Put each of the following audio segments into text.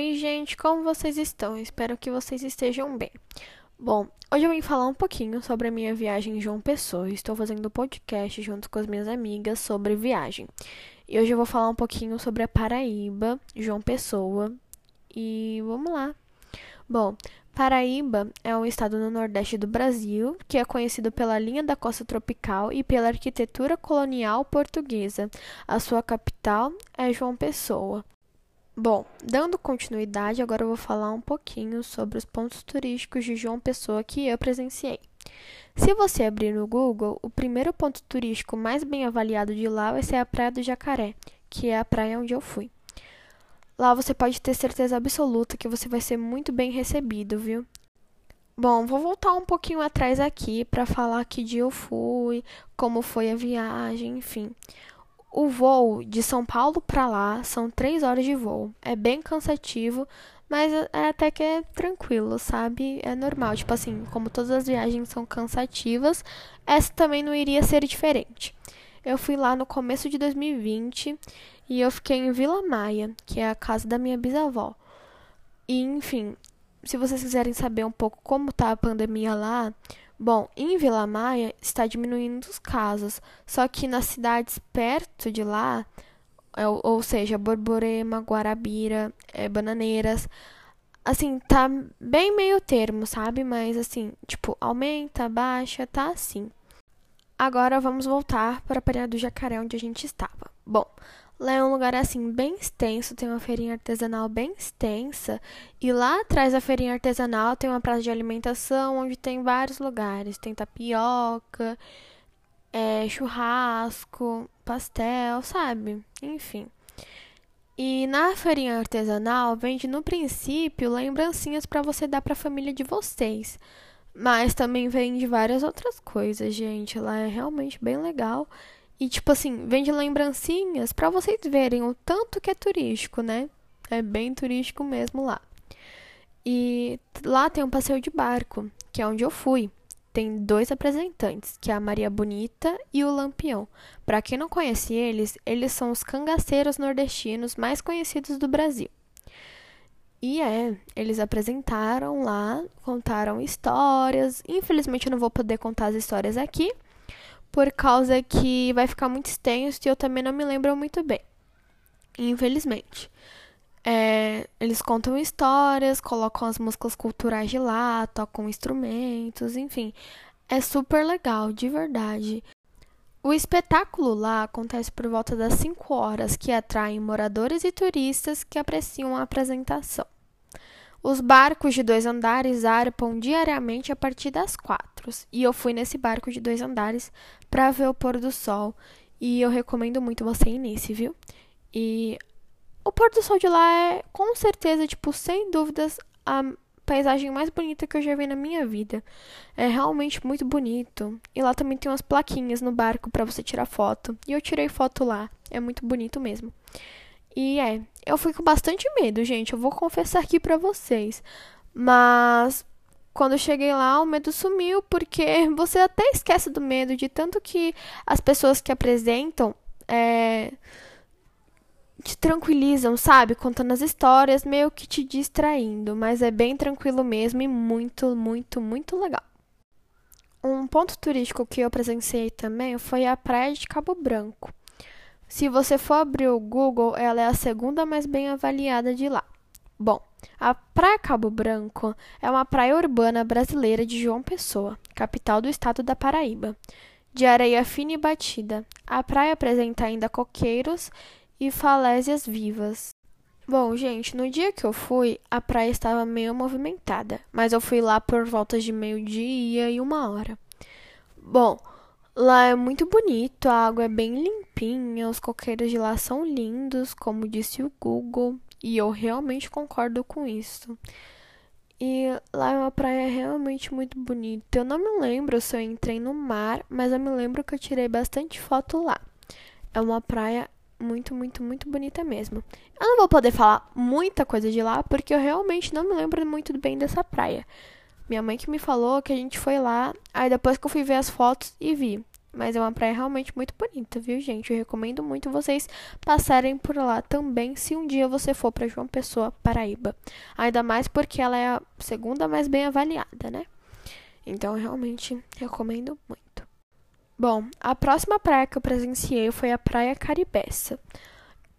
Oi, gente, como vocês estão? Espero que vocês estejam bem. Bom, hoje eu vim falar um pouquinho sobre a minha viagem em João Pessoa. Estou fazendo podcast junto com as minhas amigas sobre viagem. E hoje eu vou falar um pouquinho sobre a Paraíba, João Pessoa. E vamos lá. Bom, Paraíba é um estado no nordeste do Brasil que é conhecido pela linha da costa tropical e pela arquitetura colonial portuguesa. A sua capital é João Pessoa. Bom, dando continuidade, agora eu vou falar um pouquinho sobre os pontos turísticos de João Pessoa que eu presenciei. Se você abrir no Google, o primeiro ponto turístico mais bem avaliado de lá vai ser a Praia do Jacaré, que é a praia onde eu fui. Lá você pode ter certeza absoluta que você vai ser muito bem recebido, viu? Bom, vou voltar um pouquinho atrás aqui para falar que dia eu fui, como foi a viagem, enfim. O voo de São Paulo para lá são três horas de voo. É bem cansativo, mas é até que é tranquilo, sabe? É normal. Tipo assim, como todas as viagens são cansativas, essa também não iria ser diferente. Eu fui lá no começo de 2020 e eu fiquei em Vila Maia, que é a casa da minha bisavó. E, enfim, se vocês quiserem saber um pouco como tá a pandemia lá, Bom, em Vila Maia está diminuindo os casos, só que nas cidades perto de lá, é ou seja, Borborema, Guarabira, é, Bananeiras, assim, tá bem meio termo, sabe? Mas assim, tipo, aumenta, baixa, tá assim. Agora vamos voltar para a Praia do Jacaré, onde a gente estava. Bom, Lá é um lugar assim bem extenso, tem uma feirinha artesanal bem extensa, e lá atrás da feirinha artesanal tem uma praça de alimentação onde tem vários lugares, tem tapioca, é, churrasco, pastel, sabe? Enfim. E na feirinha artesanal vende no princípio lembrancinhas para você dar para a família de vocês. Mas também vende várias outras coisas, gente. Lá é realmente bem legal. E, tipo assim, vende lembrancinhas para vocês verem o tanto que é turístico, né? É bem turístico mesmo lá. E lá tem um passeio de barco, que é onde eu fui. Tem dois apresentantes, que é a Maria Bonita e o Lampião. Para quem não conhece eles, eles são os cangaceiros nordestinos mais conhecidos do Brasil. E é, eles apresentaram lá, contaram histórias. Infelizmente eu não vou poder contar as histórias aqui, por causa que vai ficar muito extenso e eu também não me lembro muito bem. Infelizmente. É, eles contam histórias, colocam as músicas culturais de lá, tocam instrumentos, enfim. É super legal, de verdade. O espetáculo lá acontece por volta das 5 horas, que atraem moradores e turistas que apreciam a apresentação. Os barcos de dois andares zarpam diariamente a partir das quatro. E eu fui nesse barco de dois andares para ver o pôr do sol. E eu recomendo muito você ir nesse, viu? E o pôr do sol de lá é, com certeza, tipo, sem dúvidas, a paisagem mais bonita que eu já vi na minha vida. É realmente muito bonito. E lá também tem umas plaquinhas no barco para você tirar foto. E eu tirei foto lá. É muito bonito mesmo. E é, eu fui com bastante medo, gente. Eu vou confessar aqui pra vocês. Mas quando eu cheguei lá, o medo sumiu, porque você até esquece do medo, de tanto que as pessoas que apresentam é, te tranquilizam, sabe? Contando as histórias, meio que te distraindo. Mas é bem tranquilo mesmo e muito, muito, muito legal. Um ponto turístico que eu presenciei também foi a Praia de Cabo Branco. Se você for abrir o Google, ela é a segunda mais bem avaliada de lá. Bom, a Praia Cabo Branco é uma praia urbana brasileira de João Pessoa, capital do estado da Paraíba. De areia fina e batida, a praia apresenta ainda coqueiros e falésias vivas. Bom, gente, no dia que eu fui, a praia estava meio movimentada, mas eu fui lá por volta de meio-dia e uma hora. Bom, Lá é muito bonito, a água é bem limpinha, os coqueiros de lá são lindos, como disse o Google, e eu realmente concordo com isso. E lá é uma praia realmente muito bonita. Eu não me lembro se eu entrei no mar, mas eu me lembro que eu tirei bastante foto lá. É uma praia muito, muito, muito bonita mesmo. Eu não vou poder falar muita coisa de lá, porque eu realmente não me lembro muito bem dessa praia. Minha mãe que me falou que a gente foi lá, aí depois que eu fui ver as fotos e vi. Mas é uma praia realmente muito bonita, viu, gente? Eu recomendo muito vocês passarem por lá também, se um dia você for para João Pessoa, Paraíba. Ainda mais porque ela é a segunda mais bem avaliada, né? Então, eu realmente recomendo muito. Bom, a próxima praia que eu presenciei foi a Praia Caribeça.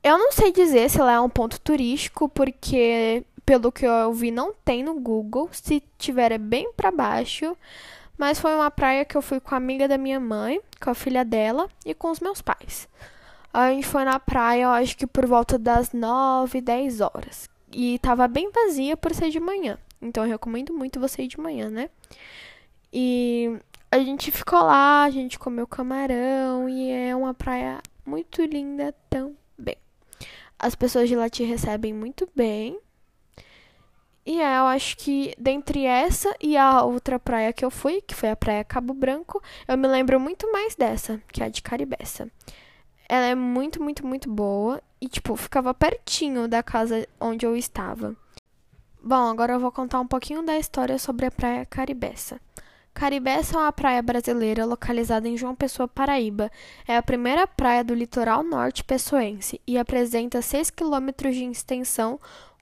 Eu não sei dizer se ela é um ponto turístico, porque pelo que eu vi não tem no Google. Se tiver é bem para baixo. Mas foi uma praia que eu fui com a amiga da minha mãe, com a filha dela e com os meus pais. A gente foi na praia, eu acho que por volta das 9, 10 horas. E tava bem vazia por ser de manhã. Então eu recomendo muito você ir de manhã, né? E a gente ficou lá, a gente comeu camarão e é uma praia muito linda também. As pessoas de lá te recebem muito bem. E é, eu acho que dentre essa e a outra praia que eu fui, que foi a Praia Cabo Branco, eu me lembro muito mais dessa, que é a de Caribeça. Ela é muito, muito, muito boa e, tipo, ficava pertinho da casa onde eu estava. Bom, agora eu vou contar um pouquinho da história sobre a Praia Caribeça. Caribeça é uma praia brasileira localizada em João Pessoa, Paraíba. É a primeira praia do litoral norte pessoense e apresenta 6 quilômetros de extensão,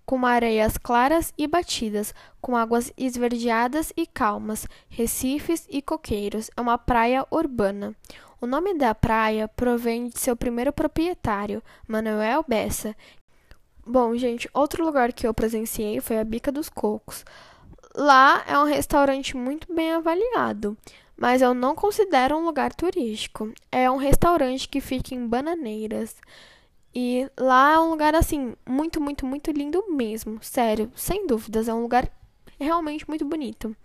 com areias claras e batidas, com águas esverdeadas e calmas, recifes e coqueiros. É uma praia urbana. O nome da praia provém de seu primeiro proprietário, Manuel Bessa. Bom, gente, outro lugar que eu presenciei foi a Bica dos Cocos. Lá é um restaurante muito bem avaliado, mas eu não considero um lugar turístico. É um restaurante que fica em Bananeiras. E lá é um lugar assim, muito, muito, muito lindo mesmo. Sério, sem dúvidas, é um lugar realmente muito bonito.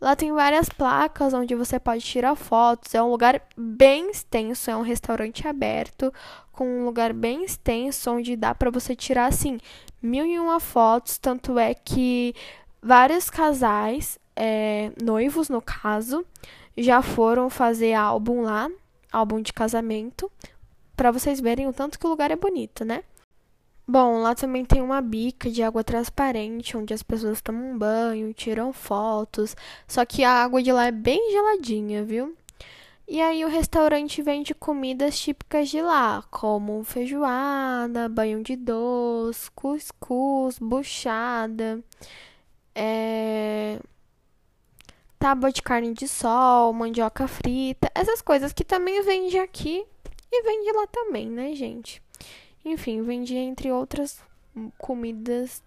Lá tem várias placas onde você pode tirar fotos. É um lugar bem extenso, é um restaurante aberto com um lugar bem extenso onde dá para você tirar assim mil e uma fotos. Tanto é que vários casais, é, noivos no caso, já foram fazer álbum lá, álbum de casamento, para vocês verem o tanto que o lugar é bonito, né? Bom, lá também tem uma bica de água transparente, onde as pessoas tomam banho, tiram fotos. Só que a água de lá é bem geladinha, viu? E aí o restaurante vende comidas típicas de lá, como feijoada, banho de doce, cuscuz, buchada é, tábua de carne de sol, mandioca frita, essas coisas que também vende aqui e vende lá também, né, gente? Enfim, vende entre outras comidas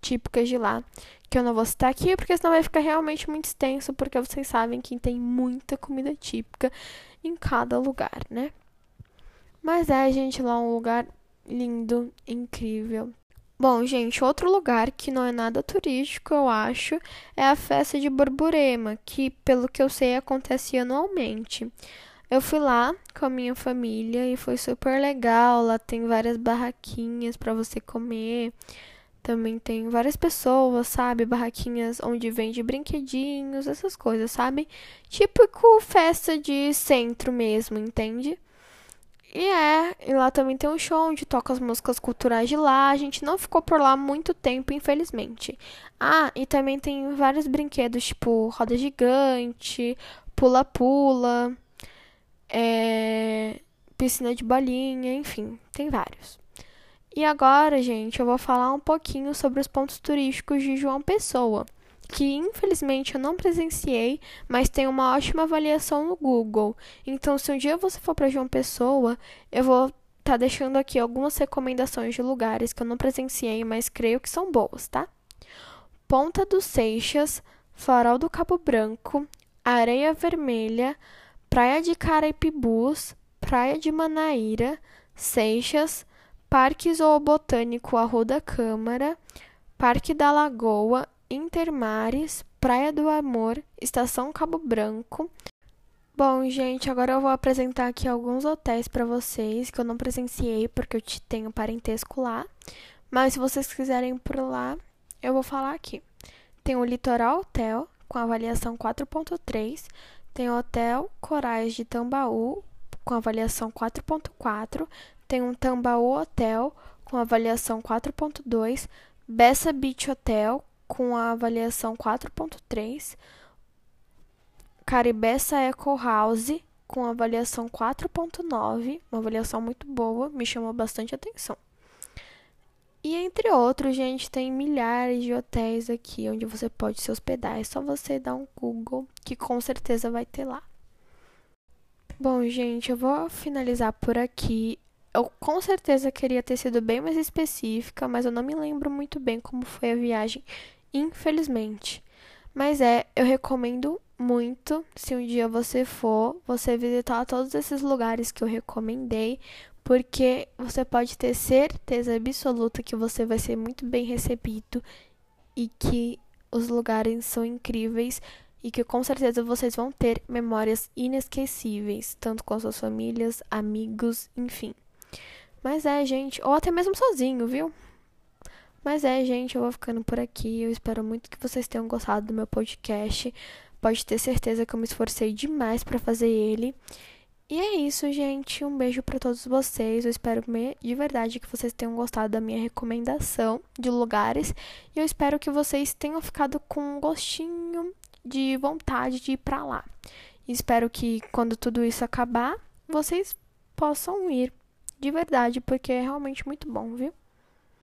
típicas de lá, que eu não vou citar aqui, porque senão vai ficar realmente muito extenso, porque vocês sabem que tem muita comida típica em cada lugar, né? Mas é, gente, lá é um lugar lindo, incrível, Bom, gente, outro lugar que não é nada turístico, eu acho, é a festa de Borborema, que, pelo que eu sei, acontece anualmente. Eu fui lá com a minha família e foi super legal. Lá tem várias barraquinhas para você comer. Também tem várias pessoas, sabe? Barraquinhas onde vende brinquedinhos, essas coisas, sabe? Típico festa de centro mesmo, entende? E é, e lá também tem um show onde toca as músicas culturais de lá. A gente não ficou por lá muito tempo, infelizmente. Ah, e também tem vários brinquedos, tipo roda gigante, pula-pula, é, piscina de bolinha, enfim, tem vários. E agora, gente, eu vou falar um pouquinho sobre os pontos turísticos de João Pessoa que infelizmente eu não presenciei, mas tem uma ótima avaliação no Google. Então, se um dia você for para João Pessoa, eu vou estar tá deixando aqui algumas recomendações de lugares que eu não presenciei, mas creio que são boas, tá? Ponta dos Seixas, Farol do Cabo Branco, Areia Vermelha, Praia de Caraipibus, Praia de Manaíra, Seixas, Parque Zoobotânico Arruda Câmara, Parque da Lagoa Intermares, Praia do Amor, Estação Cabo Branco. Bom, gente, agora eu vou apresentar aqui alguns hotéis para vocês que eu não presenciei porque eu tenho parentesco lá. Mas se vocês quiserem ir por lá, eu vou falar aqui. Tem o Litoral Hotel com avaliação 4.3, tem o Hotel Corais de Tambaú com avaliação 4.4, tem um Tambaú Hotel com avaliação 4.2, Bessa Beach Hotel com a avaliação 4.3, Caribessa Eco House com avaliação 4.9, uma avaliação muito boa, me chamou bastante atenção. E entre outros, gente, tem milhares de hotéis aqui onde você pode se hospedar. É só você dar um Google que com certeza vai ter lá. Bom, gente, eu vou finalizar por aqui. Eu com certeza queria ter sido bem mais específica, mas eu não me lembro muito bem como foi a viagem, infelizmente. Mas é, eu recomendo muito, se um dia você for, você visitar todos esses lugares que eu recomendei, porque você pode ter certeza absoluta que você vai ser muito bem recebido e que os lugares são incríveis e que com certeza vocês vão ter memórias inesquecíveis, tanto com suas famílias, amigos, enfim. Mas é, gente, ou até mesmo sozinho, viu? Mas é, gente, eu vou ficando por aqui. Eu espero muito que vocês tenham gostado do meu podcast. Pode ter certeza que eu me esforcei demais para fazer ele. E é isso, gente. Um beijo para todos vocês. Eu espero de verdade que vocês tenham gostado da minha recomendação de lugares. E eu espero que vocês tenham ficado com um gostinho de vontade de ir para lá. E espero que quando tudo isso acabar, vocês possam ir de verdade, porque é realmente muito bom, viu?